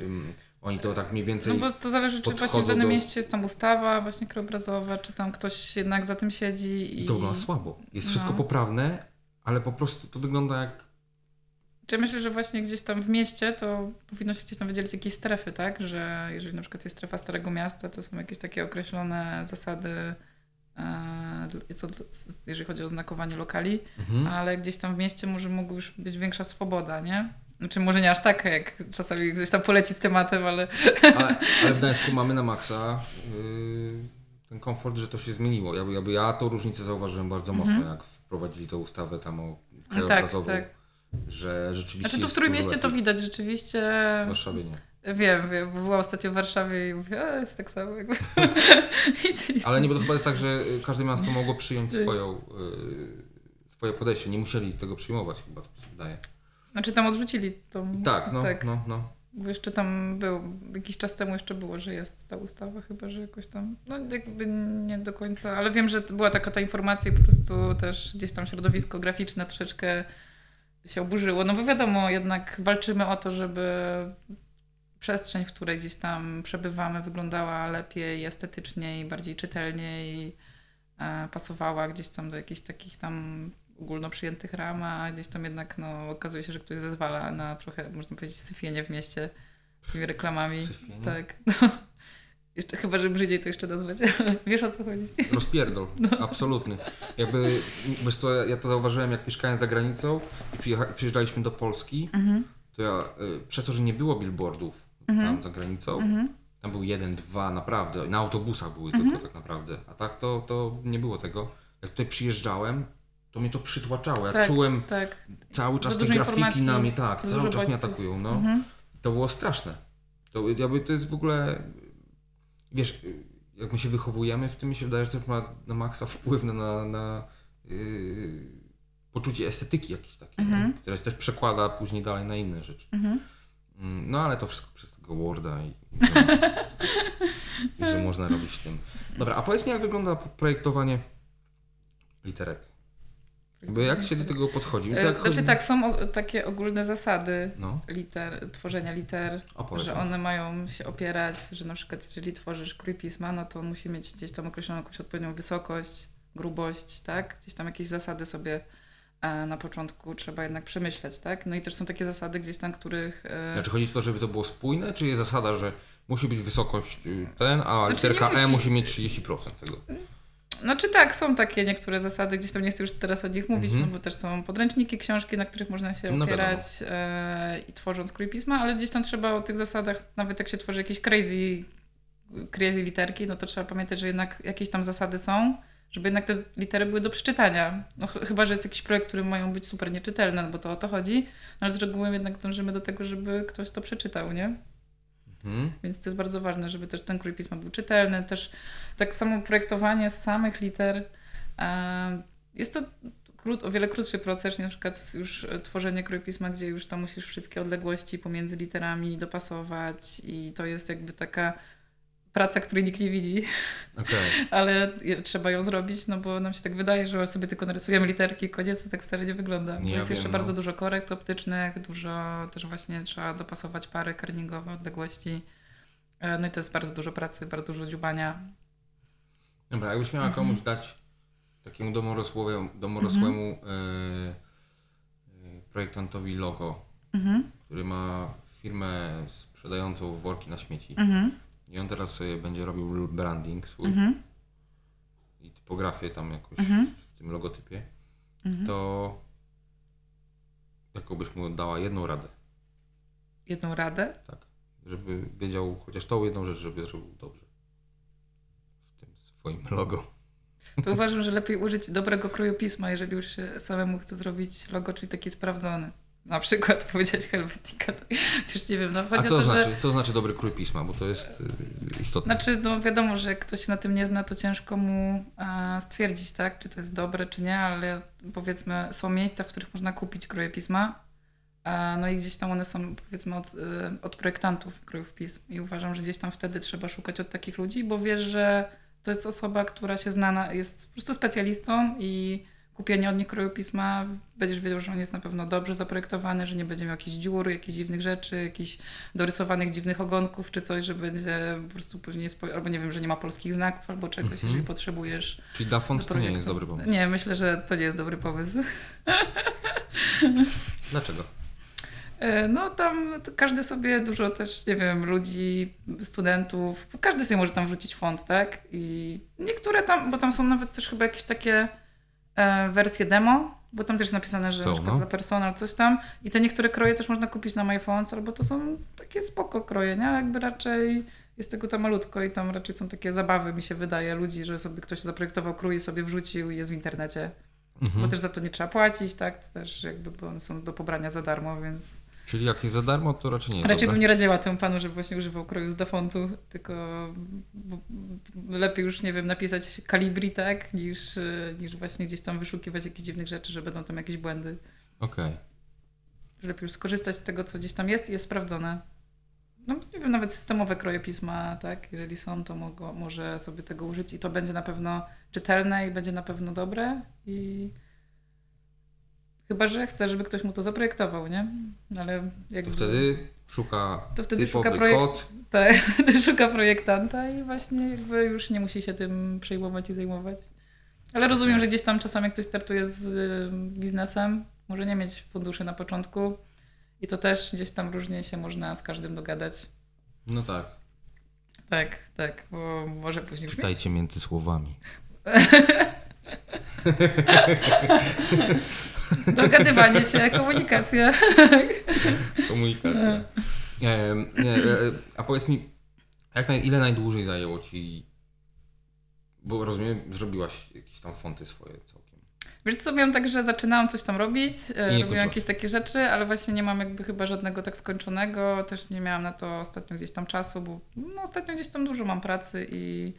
oni to tak mniej więcej... No bo to zależy, czy właśnie w danym do- mieście jest tam ustawa właśnie krajobrazowa, czy tam ktoś jednak za tym siedzi. I I to wygląda słabo. Jest wszystko No. poprawne, ale po prostu to wygląda jak Czy myślę, że właśnie gdzieś tam w mieście to powinno się gdzieś tam wydzielić jakieś strefy, tak? Że jeżeli na przykład jest strefa Starego Miasta, to są jakieś takie określone zasady, e, co, jeżeli chodzi o znakowanie lokali, Mhm. ale gdzieś tam w mieście może mogła już być większa swoboda, nie? Znaczy może nie aż taka, jak czasami ktoś tam poleci z tematem, ale Ale, *laughs* ale w Gdańsku mamy na maksa yy, ten komfort, że to się zmieniło. Ja, ja, ja tą różnicę zauważyłem bardzo mocno, jak wprowadzili tą ustawę tam o krajobrazową, Mhm. tak. Że rzeczywiście Znaczy tu w Trójmieście to widać rzeczywiście. W Warszawie nie. Wiem, wiem, bo byłam ostatnio w Warszawie i mówię, a jest tak samo jakby. *laughs* Ale nie, bo to chyba jest tak, że y, każde miasto mogło przyjąć Tak. swoją, yy, swoje podejście. Nie musieli tego przyjmować chyba, to się wydaje. Znaczy tam odrzucili tą. Tak, no, tak. no, no. Bo jeszcze tam był, jakiś czas temu jeszcze było, że jest ta ustawa, chyba że jakoś tam, no jakby nie do końca, ale wiem, że była taka ta informacja i po prostu też gdzieś tam środowisko graficzne troszeczkę się oburzyło. No bo wiadomo, jednak walczymy o to, żeby przestrzeń, w której gdzieś tam przebywamy, wyglądała lepiej, estetycznie i bardziej czytelnie i e, pasowała gdzieś tam do jakichś takich tam ogólno przyjętych ram, a gdzieś tam jednak no, okazuje się, że ktoś zezwala na trochę, można powiedzieć, syfienie w mieście tymi reklamami. Syfienie? Tak. No. *laughs* Jeszcze, chyba, że brzydziej to jeszcze nazwać, *laughs* wiesz o co chodzi. Rozpierdol, No. absolutny. Jakby, wiesz co, ja to zauważyłem, jak mieszkałem za granicą i przyjeżdżaliśmy do Polski, Mhm. to ja, y, przez to, że nie było billboardów tam za granicą, Mhm. tam był jeden, dwa, naprawdę, na autobusach były tylko tak naprawdę, a tak to, to nie było tego. Jak tutaj przyjeżdżałem, to mnie to przytłaczało, ja Tak, czułem Tak. cały czas Za te grafiki na mnie, tak, cały czas mnie bodźców. atakują, no. Mhm. To było straszne. To, jakby to jest w ogóle, wiesz, jak my się wychowujemy, w tym mi się wydaje, że to ma na maksa wpływ na, na, na yy, poczucie estetyki jakieś takie, Mhm. nie? które się też przekłada później dalej na inne rzeczy. Mhm. Mm, No ale to wszystko przez tego Worda i, i, *laughs* i że można robić tym. Dobra, a powiedz mi, jak wygląda projektowanie literek? Bo jak się do tego podchodzi? Tak, Znaczy chodzi- tak, są o, takie ogólne zasady No, liter, tworzenia liter, opowiedz. że one mają się opierać, że na przykład jeżeli tworzysz krój pisma, no to on musi mieć gdzieś tam określoną jakąś odpowiednią wysokość, grubość, tak? Gdzieś tam jakieś zasady sobie e, na początku trzeba jednak przemyśleć, tak? No i też są takie zasady gdzieś tam, których... e, Znaczy chodzi o to, żeby to było spójne, czy jest zasada, że musi być wysokość y, ten, a Znaczy, literka nie E musi. musi mieć 30% tego. Znaczy tak, są takie niektóre zasady, gdzieś tam nie chcę już teraz o nich mówić, Mhm. no bo też są podręczniki, książki, na których można się No opierać e, i tworząc pisma, ale gdzieś tam trzeba o tych zasadach, nawet jak się tworzy jakieś crazy, crazy literki, no to trzeba pamiętać, że jednak jakieś tam zasady są, żeby jednak te litery były do przeczytania. No ch- chyba, że jest jakiś projekt, który mają być super nieczytelne, no bo to o to chodzi, no, ale z reguły jednak dążymy do tego, żeby ktoś to przeczytał, nie? Mhm. Więc to jest bardzo ważne, żeby też ten krój pisma był czytelny. Też tak samo projektowanie samych liter. e, Jest to krót, o wiele krótszy proces, na przykład już tworzenie krój pisma, gdzie już tam musisz wszystkie odległości pomiędzy literami dopasować i to jest jakby taka praca, której nikt nie widzi, Okej. *laughs* ale trzeba ją zrobić, no bo nam się tak wydaje, że sobie tylko narysujemy literki i koniec, to tak wcale nie wygląda. Nie, jest wiem, jeszcze no. bardzo dużo korekt optycznych, dużo też właśnie trzeba dopasować pary kerningowe, odległości. E, No i to jest bardzo dużo pracy, bardzo dużo dziubania. Dobra, jakbyś miała Mhm. komuś dać takiemu domorosłemu, domorosłemu Mhm. e, e, projektantowi logo, Mhm. który ma firmę sprzedającą worki na śmieci Mhm. I on teraz sobie będzie robił branding swój Mhm. i typografię tam jakoś Mhm. w tym logotypie, Mhm. to jaką byś mu dała jedną radę, Jedną radę. tak? Żeby wiedział chociaż tą jedną rzecz, żeby zrobił dobrze w tym swoim logo. To uważam, że lepiej użyć dobrego kroju pisma, jeżeli już samemu chce zrobić logo, czyli taki sprawdzony. Na przykład *laughs* powiedzieć Helvetica, to już nie wiem, no A co o to, znaczy, że... co znaczy dobry krój pisma, bo to jest y, istotne. Znaczy, no wiadomo, że jak ktoś się na tym nie zna, to ciężko mu e, stwierdzić, tak, czy to jest dobre, czy nie, ale powiedzmy, są miejsca, w których można kupić kroje pisma, e, no i gdzieś tam one są, powiedzmy, od, e, od projektantów krojów pism i uważam, że gdzieś tam wtedy trzeba szukać od takich ludzi, bo wiesz, że to jest osoba, która się zna, na, jest po prostu specjalistą i kupienie od nich kroju pisma, będziesz wiedział, że on jest na pewno dobrze zaprojektowany, że nie będzie miał jakichś dziur, jakichś dziwnych rzeczy, jakichś dorysowanych dziwnych ogonków czy coś, że będzie po prostu później, albo nie wiem, że nie ma polskich znaków albo czegoś, Mhm. jeżeli potrzebujesz. Czyli da font do to nie jest dobry pomysł. Nie, myślę, że to nie jest dobry pomysł. *laughs* Dlaczego? E, No tam każdy sobie dużo też, nie wiem, ludzi, studentów, każdy sobie może tam wrzucić font, tak? I niektóre tam, bo tam są nawet też chyba jakieś takie e, wersje demo, bo tam też jest napisane, że Są, no. dla personal coś tam i te niektóre kroje też można kupić na MyFonts, albo to są takie spoko kroje, nie? Ale jakby raczej jest tego tam malutko i tam raczej są takie zabawy, mi się wydaje, ludzi, że sobie ktoś zaprojektował krój i sobie wrzucił i jest w internecie. Mhm. Bo też za to nie trzeba płacić, tak? To też jakby, bo one są do pobrania za darmo, więc Czyli jak jest za darmo, to raczej nie raczej dobre. bym nie radziła temu panu, żeby właśnie używał kroju z defontu, tylko lepiej już, nie wiem, napisać kalibri, tak? Niż, niż właśnie gdzieś tam wyszukiwać jakichś dziwnych rzeczy, że będą tam jakieś błędy. Okej. Że lepiej już skorzystać z tego, co gdzieś tam jest i jest sprawdzone. No nie wiem, nawet systemowe kroje pisma, tak? Jeżeli są, to mogło, może sobie tego użyć i to będzie na pewno czytelne i będzie na pewno dobre i chyba, że chce, żeby ktoś mu to zaprojektował, nie? Ale To jakby... wtedy szuka To wtedy szuka kod. Tak, *laughs* szuka projektanta i właśnie jakby już nie musi się tym przejmować i zajmować. Ale rozumiem, że gdzieś tam czasami jak ktoś startuje z biznesem, może nie mieć funduszy na początku i to też gdzieś tam różnie się można z każdym dogadać. No tak. Tak, tak, bo może później. Czytajcie między słowami. *laughs* Dogadywanie się, komunikacja. *laughs* Komunikacja. E, e, a powiedz mi, jak naj, ile najdłużej zajęło ci, bo rozumiem, zrobiłaś jakieś tam fonty swoje całkiem. Wiesz co, miałam tak, że zaczynałam coś tam robić, e, robiłam kończyłaś. jakieś takie rzeczy, ale właśnie nie mam jakby chyba żadnego tak skończonego, też nie miałam na to ostatnio gdzieś tam czasu, bo no, ostatnio gdzieś tam dużo mam pracy i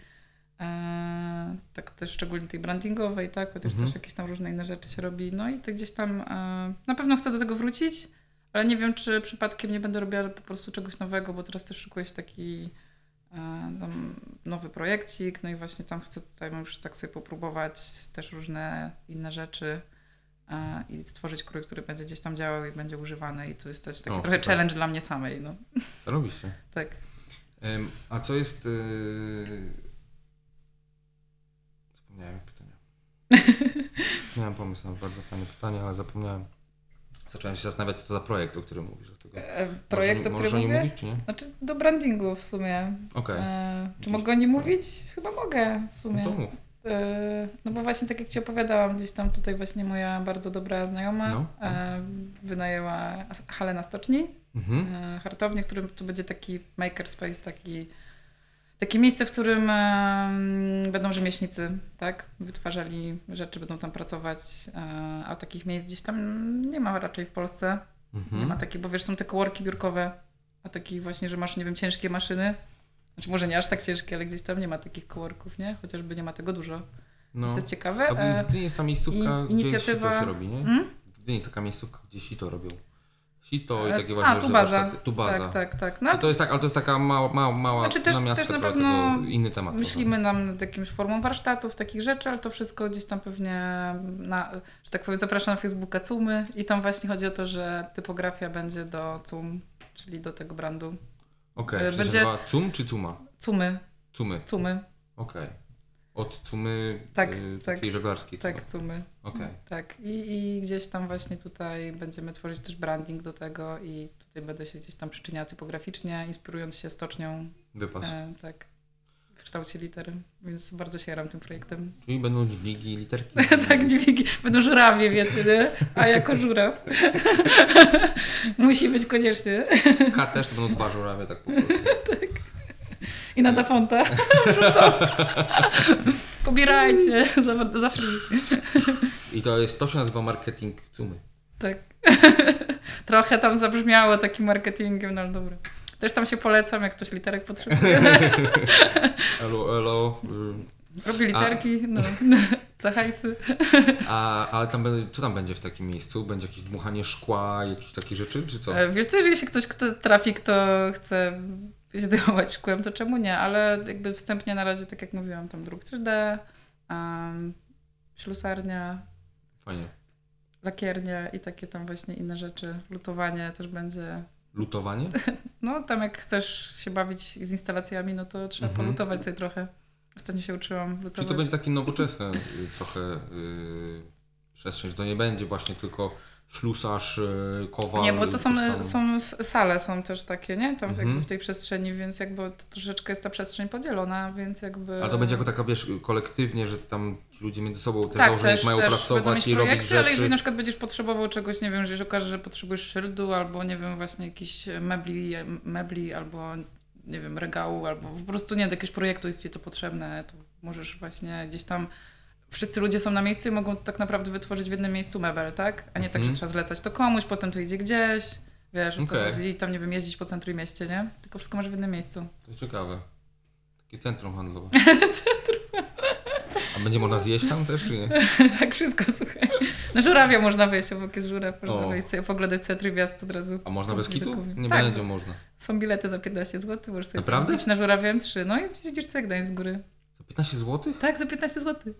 e, tak też szczególnie tej brandingowej, tak, chociaż Mhm. też jakieś tam różne inne rzeczy się robi, no i tak gdzieś tam e, na pewno chcę do tego wrócić, ale nie wiem, czy przypadkiem nie będę robiła po prostu czegoś nowego, bo teraz też szykuję się taki e, nowy projekcik, no i właśnie tam chcę tutaj już tak sobie popróbować też różne inne rzeczy i stworzyć krój, który będzie gdzieś tam działał i będzie używany i to jest też taki O, trochę super. challenge dla mnie samej, no Robisz się. tak. A co jest... Yy... Zapomniałem pytania. Miałem pomysł na bardzo fajne pytanie, ale zapomniałem. Zacząłem się zastanawiać, co to za projekt, o którym mówisz. Dlatego... E, projekt, Możesz- o którym mówię? mówić, czy nie? Znaczy do brandingu w sumie. Okej. E, czy mogę o nim mówić? Chyba mogę w sumie. No to mów. E, No bo właśnie tak jak Ci opowiadałam, gdzieś tam tutaj właśnie moja bardzo dobra znajoma No, no. e, wynajęła halę na stoczni, Mhm. e, hartownię, który to będzie taki makerspace, taki Takie miejsce, w którym będą rzemieślnicy, tak? Wytwarzali rzeczy, będą tam pracować, e, a takich miejsc gdzieś tam nie ma raczej w Polsce. Mhm. Nie ma takich, bo wiesz, są te kołorki biurkowe, a takich właśnie, że masz, nie wiem, ciężkie maszyny. Znaczy może nie aż tak ciężkie, ale gdzieś tam nie ma takich kołorków, nie? Chociażby nie ma tego dużo. No. Co jest ciekawe. A w, e, Gdyni jest ta miejscówka, i- gdzie inicjatywa- sito się robi, nie? mm? W Gdyni jest taka miejscówka, gdzie sito robią. Sito i E, takie a, właśnie tu że baza. warsztaty- Tu baza. Tak, tak, tak. No, to jest tak, ale to jest taka mała, mała, mała Znaczy też- też na pewno inny temat. Myślimy nam nad jakimś formą warsztatów, takich rzeczy, ale to wszystko gdzieś tam pewnie, na, że tak powiem, zapraszam na Facebooka CUMy i tam właśnie chodzi o to, że typografia będzie do CUM, czyli do tego brandu. Okej, e, czyli będzie- nazywa cum czy cuma? CUMy, Cumy, CUMy, okej. Od cumy Tak, y, tak. takiej żeglarskiej. tak, chyba. CUMy. Okej. Tak, I, i gdzieś tam właśnie tutaj będziemy tworzyć też branding do tego i tutaj będę się gdzieś tam przyczyniała typograficznie, inspirując się stocznią, Wypas. e, tak, w kształcie litery, więc bardzo się jaram tym projektem. Czyli będą dźwigi literki. *laughs* tak, dźwigi. Będą żurawie, wiecie, nie? A jako żuraw. *laughs* Musi być koniecznie. K też to będą dwa żurawie, tak po prostu. *laughs* I na Dafonta wrzucą. *laughs* Pobierajcie za, za free. I to jest, to się nazywa marketing cumy. Tak. *laughs* Trochę tam zabrzmiało takim marketingiem, no ale dobra. Też tam się polecam, jak ktoś literek potrzebuje. *laughs* Elo, elo. y, Robi literki, no. Za hajsy. A, ale tam co tam będzie w takim miejscu? Będzie jakieś dmuchanie szkła, jakieś takie rzeczy, czy co? E, Wiesz co, jeżeli się ktoś kto trafi, kto chce się zajmować szkłem, to czemu nie? Ale jakby wstępnie na razie, tak jak mówiłam, tam druk 3D, um, ślusarnia, Fajnie. lakiernia i takie tam właśnie inne rzeczy. Lutowanie też będzie. Lutowanie? *laughs* No tam jak chcesz się bawić z instalacjami, no to trzeba Mhm. polutować sobie trochę. Ostatnio się uczyłam Czyli lutować. to będzie takie nowoczesne y, trochę y, przestrzeń, to nie będzie właśnie tylko ślusarz, y, kowal. Nie, bo to są, tam. są sale są też takie, nie? Tam Mhm. jakby w tej przestrzeni, więc jakby to troszeczkę jest ta przestrzeń podzielona, więc jakby... Ale to będzie jako taka, wiesz, kolektywnie, że tam ludzie między sobą te tak, założenia też, mają też pracować i robić projekty, ale rzeczy. jeżeli na przykład będziesz potrzebował czegoś, nie wiem, jeżeli się okaże, że potrzebujesz szyldu albo nie wiem, właśnie jakichś mebli, mebli albo nie wiem, regału, albo po prostu nie, do jakiegoś projektu jest ci to potrzebne, to możesz właśnie gdzieś tam wszyscy ludzie są na miejscu i mogą tak naprawdę wytworzyć w jednym miejscu mebel, tak? A nie tak, że Mhm. trzeba zlecać to komuś, potem to idzie gdzieś, wiesz, o co Okej. chodzi i tam, nie wiem, jeździć po centrum i mieście, nie? Tylko wszystko masz w jednym miejscu. To ciekawe. Takie centrum handlowe. *laughs* A będzie można zjeść tam też, czy nie? *laughs* tak, wszystko, słuchaj. Na żurawia można wejść, obok jest żuraw, można O. wejść sobie poglądać sobie trywiast od razu. A można bez kitu? Nie tak, będzie można. Są bilety za 15 zł, możesz sobie Naprawdę? na żurawie M3. No i widzisz sobie Gdańsk z góry. Za 15 zł? Tak, za 15 zł.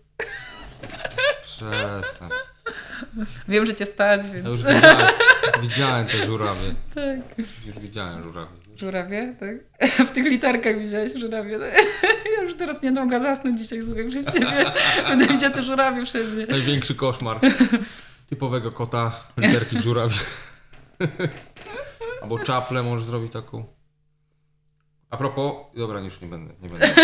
Przestań. Wiem, że cię stać, więc Ja już widziałem, widziałem te żurawie. tak. Już widziałem żurawie. Żurawie, tak? W tych literkach widziałeś żurawie. Ja już teraz nie mogę zasnąć dzisiaj, słuchaj, przez ciebie. Będę widziała te żurawie wszędzie. Największy koszmar. Typowego kota, literki w żurawie. Albo czaplę możesz zrobić taką. A propos, dobra, już nie będę. Nie będę.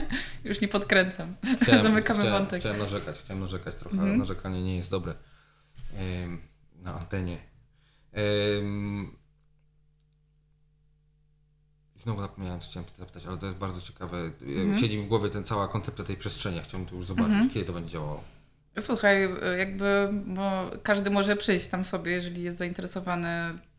*laughs* Już nie podkręcam. Chciałem, Zamykamy chciałem, wątek. Chciałem narzekać, chciałem narzekać trochę, Mhm. ale narzekanie nie jest dobre. Na antenie. Em, znowu zapomniałem, co chciałem zapytać, ale to jest bardzo ciekawe. Mhm. Siedzi mi w głowie ten cała koncepcja tej przestrzeni. Chciałbym to już zobaczyć, Mhm. kiedy to będzie działało. Słuchaj, jakby, bo każdy może przyjść tam sobie, jeżeli jest zainteresowany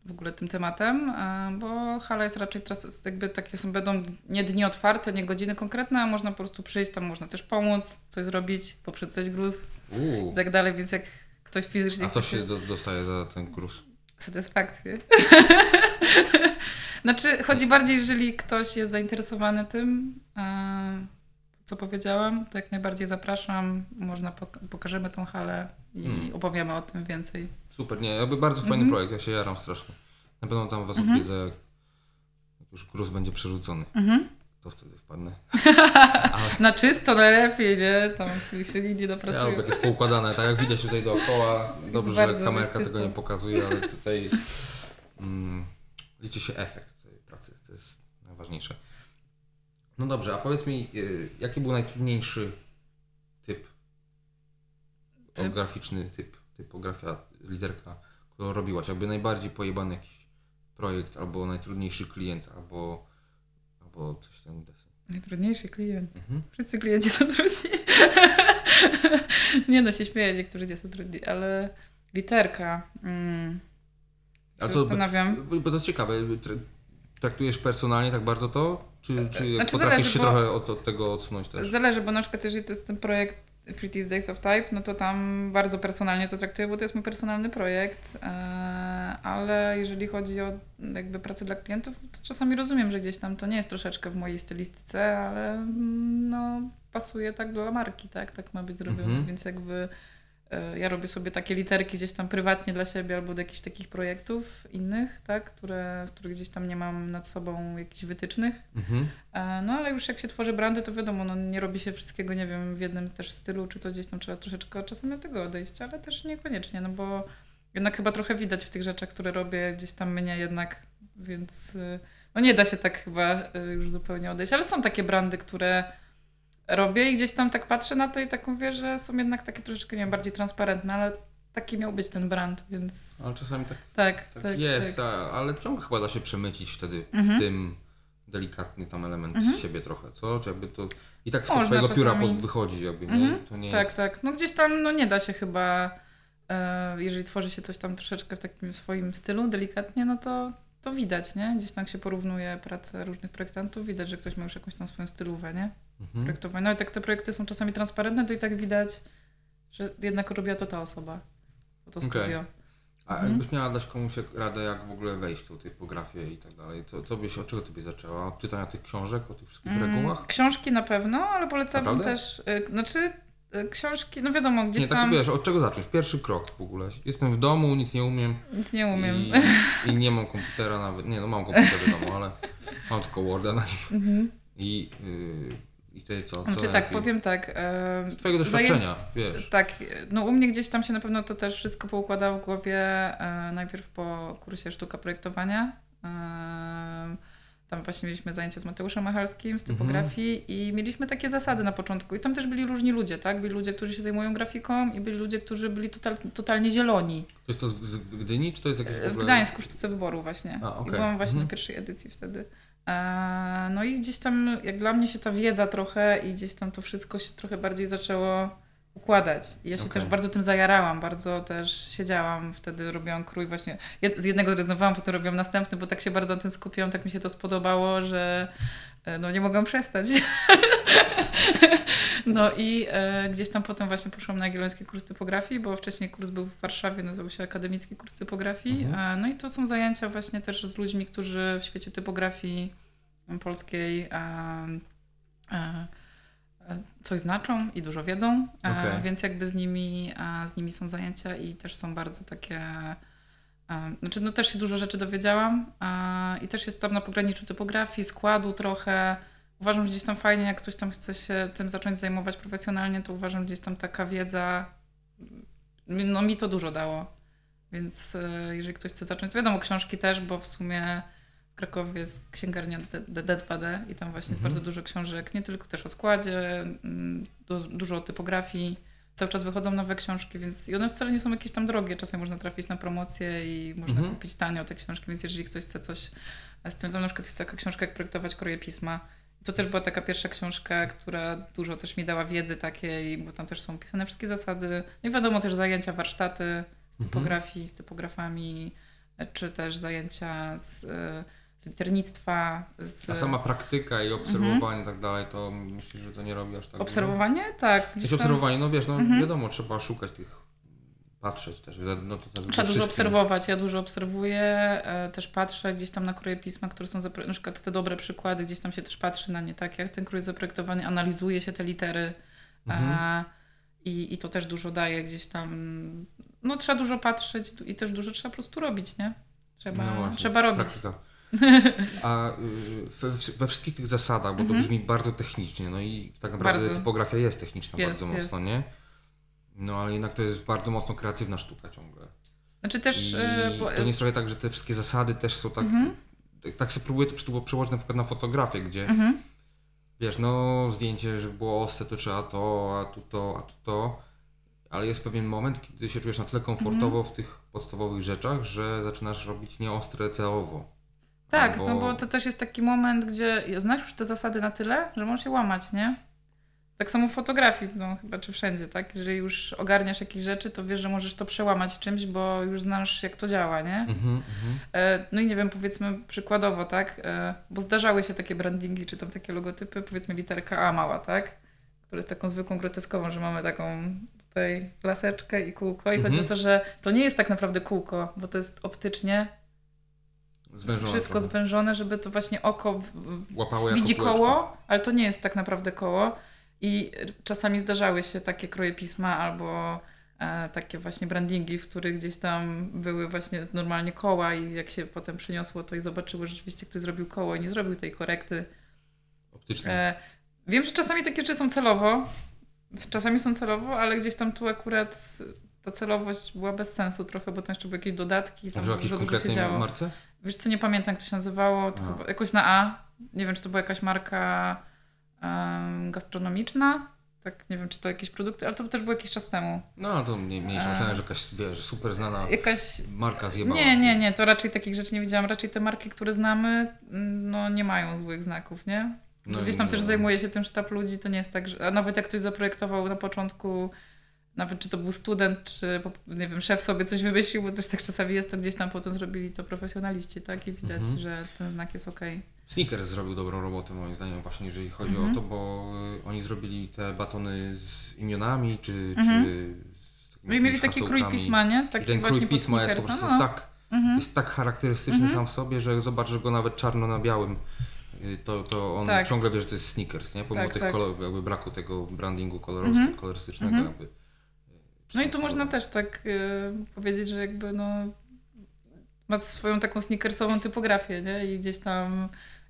w ogóle tym tematem, e, bo hala jest raczej teraz, jakby takie są, będą nie dni otwarte, nie godziny konkretne, a można po prostu przyjść, tam można też pomóc, coś zrobić, poprzedzać gruz Uuu. i tak dalej, więc jak ktoś fizycznie A co się do, dostaje za ten gruz? satysfakcję. *laughs* znaczy, chodzi bardziej, jeżeli ktoś jest zainteresowany tym, e, co powiedziałam, to jak najbardziej zapraszam, można pok- pokażemy tą halę i Hmm. opowiemy o tym więcej. Super, nie, jakby bardzo fajny Mhm. projekt, ja się jaram strasznie. Na pewno tam was Mhm. odwiedzę, jak już gruz będzie przerzucony. Mhm. To wtedy wpadnę. *laughs* Na czysto najlepiej, nie? Tam się nikt nie Ja dopracuje. lubię jak jest poukładane, tak jak widać tutaj dookoła. Dobrze, że kamerka tego nie pokazuje, ale tutaj mm, liczy się efekt tej pracy. To jest najważniejsze. No dobrze, a powiedz mi, y, jaki był najtrudniejszy typ? Typ? Graficzny typ, typografia, literka, którą robiłaś? Jakby najbardziej pojebany jakiś projekt, albo najtrudniejszy klient, albo, albo coś deseń. Najtrudniejszy klient. Mhm. Wszyscy klienci są trudni. *laughs* nie no, się śmieję, niektórzy nie są trudni, ale literka. Mm. A co, zastanawiam. Bo, bo to jest ciekawe, tra- traktujesz personalnie tak bardzo to? Czy, czy Znaczy potrafisz zależy, się bo- trochę od, od tego odsunąć też? Zależy, bo na przykład jeżeli to jest ten projekt These Days of Type, no to tam bardzo personalnie to traktuję, bo to jest mój personalny projekt, e, ale jeżeli chodzi o jakby pracę dla klientów, to czasami rozumiem, że gdzieś tam to nie jest troszeczkę w mojej stylistyce, ale mm, no pasuje tak dla marki, tak, tak ma być zrobione, Mhm. więc jakby ja robię sobie takie literki gdzieś tam prywatnie dla siebie albo do jakichś takich projektów innych, tak, które, w których gdzieś tam nie mam nad sobą jakichś wytycznych, Mhm. E, No ale już jak się tworzy brandy, to wiadomo, no nie robi się wszystkiego, nie wiem, w jednym też stylu, czy coś gdzieś tam trzeba troszeczkę czasami od tego odejść, ale też niekoniecznie, no bo jednak chyba trochę widać w tych rzeczach, które robię, gdzieś tam mnie jednak, więc y, no nie da się tak chyba y, już zupełnie odejść, ale są takie brandy, które robię i gdzieś tam tak patrzę na to i tak mówię, że są jednak takie troszeczkę, nie wiem, bardziej transparentne, ale taki miał być ten brand, więc Ale czasami tak, tak, tak, tak. jest, tak. a, ale ciągle chyba da się przemycić wtedy Mhm. w tym delikatny tam element Mhm. z siebie trochę, co? Czy jakby to i tak z twojego pióra pod- wychodzi jakby, nie? Mhm. To nie Tak, jest... tak. No gdzieś tam no nie da się chyba, e, jeżeli tworzy się coś tam troszeczkę w takim swoim stylu, delikatnie, no to, to widać, nie? Gdzieś tam się porównuje pracę różnych projektantów, widać, że ktoś ma już jakąś tam swoją stylówę, nie? Mhm. Projektowanie. No i tak te projekty są czasami transparentne, to i tak widać, że jednak robiła to ta osoba. To studio. A Mhm. jakbyś miała dać komuś jak- radę, jak w ogóle wejść w tą typografię i tak dalej, to co byś, od czego ty byś zaczęła? Od czytania tych książek, o tych wszystkich Mm, regułach? Książki na pewno, ale polecałabym Naprawdę? też, y, znaczy y, książki, no wiadomo, gdzieś Nie, tak tam wiesz, od czego zacząć? Pierwszy krok w ogóle. Jestem w domu, nic nie umiem. nic nie umiem. I, I nie mam komputera nawet. Nie, no mam komputer w domu, ale mam tylko Worda na nim. Mhm. I, yy, i co? co Znaczy tak, powiem tak. e, Z twojego zaję- doświadczenia, wiesz. Tak, no u mnie gdzieś tam się na pewno to też wszystko poukładało w głowie. E, najpierw po kursie sztuka projektowania. E, tam właśnie mieliśmy zajęcia z Mateuszem Machalskim z Mhm. typografii i mieliśmy takie zasady na początku. I tam też byli różni ludzie, tak? Byli ludzie, którzy się zajmują grafiką i byli ludzie, którzy byli total, totalnie zieloni. To jest to z, Gdyni, czy to jest jakieś w W ogóle... Gdańsku sztuce wyboru właśnie. A, okej. I byłam właśnie Mhm. na pierwszej edycji wtedy. E, no i gdzieś tam, jak dla mnie się ta wiedza trochę i gdzieś tam to wszystko się trochę bardziej zaczęło układać. Ja się Okej. też bardzo tym zajarałam, bardzo też siedziałam, wtedy robiłam krój właśnie. Z jednego zrezygnowałam, potem robiłam następny, bo tak się bardzo na tym skupiłam, tak mi się to spodobało, że e, no nie mogłam przestać. *laughs* No i e, gdzieś tam potem właśnie poszłam na Jagielloński kurs typografii, bo wcześniej kurs był w Warszawie, nazywał się Akademicki Kurs Typografii. Mhm. E, no i to są zajęcia właśnie też z ludźmi, którzy w świecie typografii polskiej e, coś znaczą i dużo wiedzą, e, Okej. więc jakby z nimi, e, z nimi są zajęcia i też są bardzo takie... e, Znaczy, no też się dużo rzeczy dowiedziałam i też jest tam na pograniczu typografii, składu trochę. Uważam, że gdzieś tam fajnie, jak ktoś tam chce się tym zacząć zajmować profesjonalnie, to uważam, że gdzieś tam taka wiedza, no mi to dużo dało. Więc jeżeli ktoś chce zacząć, to wiadomo, książki też, bo w sumie Krakowie jest księgarnia D- D- D2D i tam właśnie jest Mhm. bardzo dużo książek, nie tylko też o składzie, mm, du- dużo o typografii. Cały czas wychodzą nowe książki, więc i one wcale nie są jakieś tam drogie. Czasem można trafić na promocję i można Mhm. kupić tanio te książki, więc jeżeli ktoś chce coś z tym, to na przykład jest taka książka, jak projektować kroje pisma. To też była taka pierwsza książka, która dużo też mi dała wiedzy takiej, bo tam też są opisane wszystkie zasady. No i wiadomo też zajęcia, warsztaty z Mhm. typografii, z typografami, czy też zajęcia z, e, z liternictwa. Z, A sama praktyka i obserwowanie i tak dalej, to myślisz, że to nie robi aż tak dużo? Obserwowanie? Tak. Jakieś gdzieś tam- obserwowanie, no wiesz, no Mhm. wiadomo, trzeba szukać tych, patrzeć też, no to tak ze Trzeba dużo wszystkim. obserwować. Ja dużo obserwuję, e, też patrzę gdzieś tam na kroje pisma, które są, zapro- na przykład te dobre przykłady, gdzieś tam się też patrzy na nie, tak jak ten krój zaprojektowany, analizuje się te litery Mhm. e, i, i to też dużo daje gdzieś tam. No trzeba dużo patrzeć i też dużo trzeba po prostu robić, nie? Trzeba, No właśnie, trzeba robić. Praktyka. *laughs* A we, wszystkich tych zasadach, bo to Mhm. brzmi bardzo technicznie, no i tak naprawdę Bardzo. typografia jest techniczna Jest, bardzo jest. mocno, nie? No ale jednak to jest bardzo mocno kreatywna sztuka ciągle. Znaczy też... I e, to nie jest trochę tak, że te wszystkie zasady też są tak, Mhm. tak, sobie próbuję to przełożyć na przykład na fotografię, gdzie Mhm. wiesz, no zdjęcie, żeby było ostre, to trzeba to, a tu to, a tu to, ale jest pewien moment, kiedy się czujesz na tyle komfortowo Mhm. w tych podstawowych rzeczach, że zaczynasz robić nieostre celowo. Tak, Albo- no bo to też jest taki moment, gdzie znasz już te zasady na tyle, że możesz je łamać, nie? Tak samo w fotografii, no chyba czy wszędzie, tak? Jeżeli już ogarniasz jakieś rzeczy, to wiesz, że możesz to przełamać czymś, bo już znasz, jak to działa, nie? Mhm, mhm. E, No i nie wiem, powiedzmy przykładowo, tak? E, Bo zdarzały się takie brandingi, czy tam takie logotypy, powiedzmy literka A mała, tak? Która jest taką zwykłą groteskową, że mamy taką tutaj laseczkę i kółko. I chodzi Mhm. o to, że to nie jest tak naprawdę kółko, bo to jest optycznie Zwężona wszystko trochę. zwężone, żeby to właśnie oko w- Łapało widzi kółeczko. koło, ale to nie jest tak naprawdę koło. I czasami zdarzały się takie kroje pisma albo e, takie właśnie brandingi, w których gdzieś tam były właśnie normalnie koła i jak się potem przyniosło to i zobaczyło, że rzeczywiście ktoś zrobił koło i nie zrobił tej korekty. Optycznie. E, wiem, że czasami takie rzeczy są celowo, czasami są celowo, ale gdzieś tam tu akurat ta celowość była bez sensu trochę, bo tam jeszcze były jakieś dodatki, tam Może za dużo się działo. marce? Wiesz co, nie pamiętam jak to się nazywało, to Aha. chyba jakoś na A. Nie wiem, czy to była jakaś marka em, gastronomiczna. Tak, nie wiem, czy to jakieś produkty, ale to też było jakiś czas temu. No, ale to mniej, mniejsza. A. Myślałem, że jakaś, wiesz, super znana Jakaś... marka zjebała. Nie, nie, nie, to raczej takich rzeczy nie widziałam. Raczej te marki, które znamy, mm, no nie mają złych znaków, nie? No Gdzieś tam też zajmuje się tym sztab ludzi, to nie jest tak, że... A nawet jak ktoś zaprojektował na początku, nawet czy to był student, czy nie wiem, szef sobie coś wymyślił, bo coś tak czasami jest, to gdzieś tam potem zrobili to profesjonaliści, tak? I widać, Mhm. że ten znak jest okej. Snickers zrobił dobrą robotę moim zdaniem właśnie, jeżeli chodzi Mhm. o to, bo y, oni zrobili te batony z imionami, czy, Mhm. czy No i mieli taki krój pisma, nie? I Taki ten właśnie krój pisma jest po prostu no. tak, Mhm. jest tak charakterystyczny Mhm. sam w sobie, że zobaczysz go nawet czarno na białym, y, to, to on Tak. ciągle wie, że to jest Snickers, nie? Pomimo Tak, tych tak. kolor, jakby braku tego brandingu Mhm. kolorystycznego Mhm. jakby. No i tu można też tak y, powiedzieć, że jakby no ma swoją taką snickersową typografię, nie? I gdzieś tam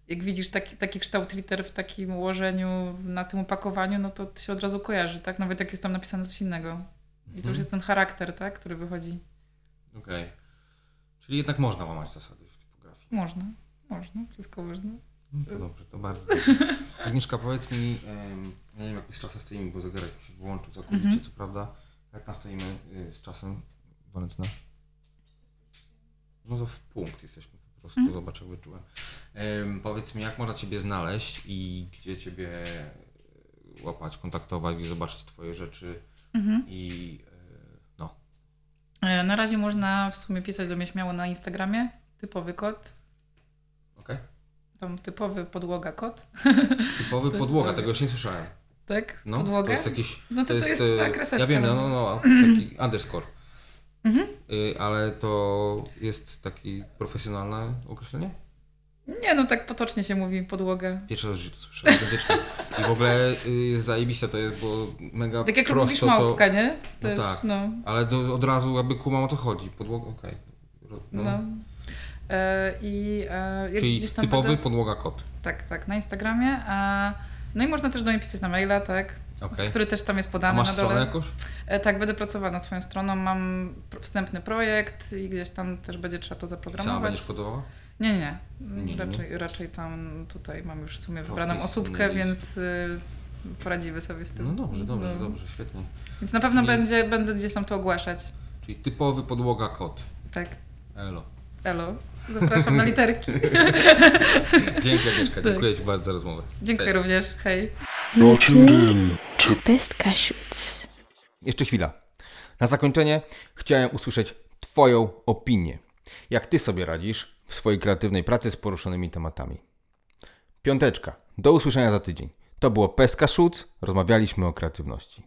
jak widzisz taki, taki kształt liter w takim ułożeniu na tym opakowaniu, no to się od razu kojarzy, tak? Nawet jak jest tam napisane coś innego. I to już Mhm. jest ten charakter, tak? Który wychodzi. Okej. Czyli jednak można łamać zasady w typografii. Można, można, wszystko można. No to dobrze, to bardzo dobrze. Agnieszka, powiedz mi, ja nie wiem jak my z czasem stoimy, bo zegarek się wyłączył całkowicie, Mhm. co prawda. Jak stoimy y, z czasem, Walentyna? No to w punkt jesteśmy po prostu, Mhm. zobacz jak wyczułem. Em, powiedz mi, jak można Ciebie znaleźć i gdzie Ciebie e, łapać, kontaktować, gdzie zobaczyć Twoje rzeczy Mhm. i e, no. E, Na razie można w sumie pisać do mnie śmiało na Instagramie. Typowy kot. Okej? Tam typowy podłoga kot. Typowy podłoga, *laughs* tego jeszcze nie słyszałem. Tak? No, Podłogę? to jest jakiś No to to jest e, ta kreseczka. Ja wiem, no, no, no, taki underscore. Mhm. Y, ale to jest takie profesjonalne określenie? Nie, no tak potocznie się mówi podłogę. Pierwszy raz w życiu to słyszę, autentycznie. I w ogóle y, jest zajebiste to jest, bo mega Tak jak prosto mówisz to... małpka, nie? No tak. No, Ale to od razu jakby kumam o co chodzi. Podłoga, okej. Ro- no. No. E, I e, Czyli typowy podłoga kot. Tak, tak, na Instagramie. E, no i można też do mnie pisać na maila, tak? Okej. Który też tam jest A podany masz na stronę dole. jakoś? E, tak, będę pracowała nad swoją stroną. Mam wstępny projekt i gdzieś tam też będzie trzeba to Sama zaprogramować. będziesz kodowała? Nie, nie, nie. Raczej, raczej tam tutaj mam już w sumie wybraną Profesjonalist. osóbkę, więc y, poradzimy sobie z tym. No dobrze, dobrze, No. dobrze, świetnie. Więc na pewno Czyli- będzie, będę gdzieś tam to ogłaszać. Czyli typowy podłoga kot. Tak. Elo. Elo. Zapraszam na literki. *laughs* Dzięki Agnieszka, Tak. dziękuję Ci bardzo za rozmowę. Dziękuję Cześć. również. Hej. Jeszcze chwila. Na zakończenie chciałem usłyszeć Twoją opinię. Jak Ty sobie radzisz w swojej kreatywnej pracy z poruszonymi tematami? Piąteczka. Do usłyszenia za tydzień. To było Pestka Szuc. Rozmawialiśmy o kreatywności.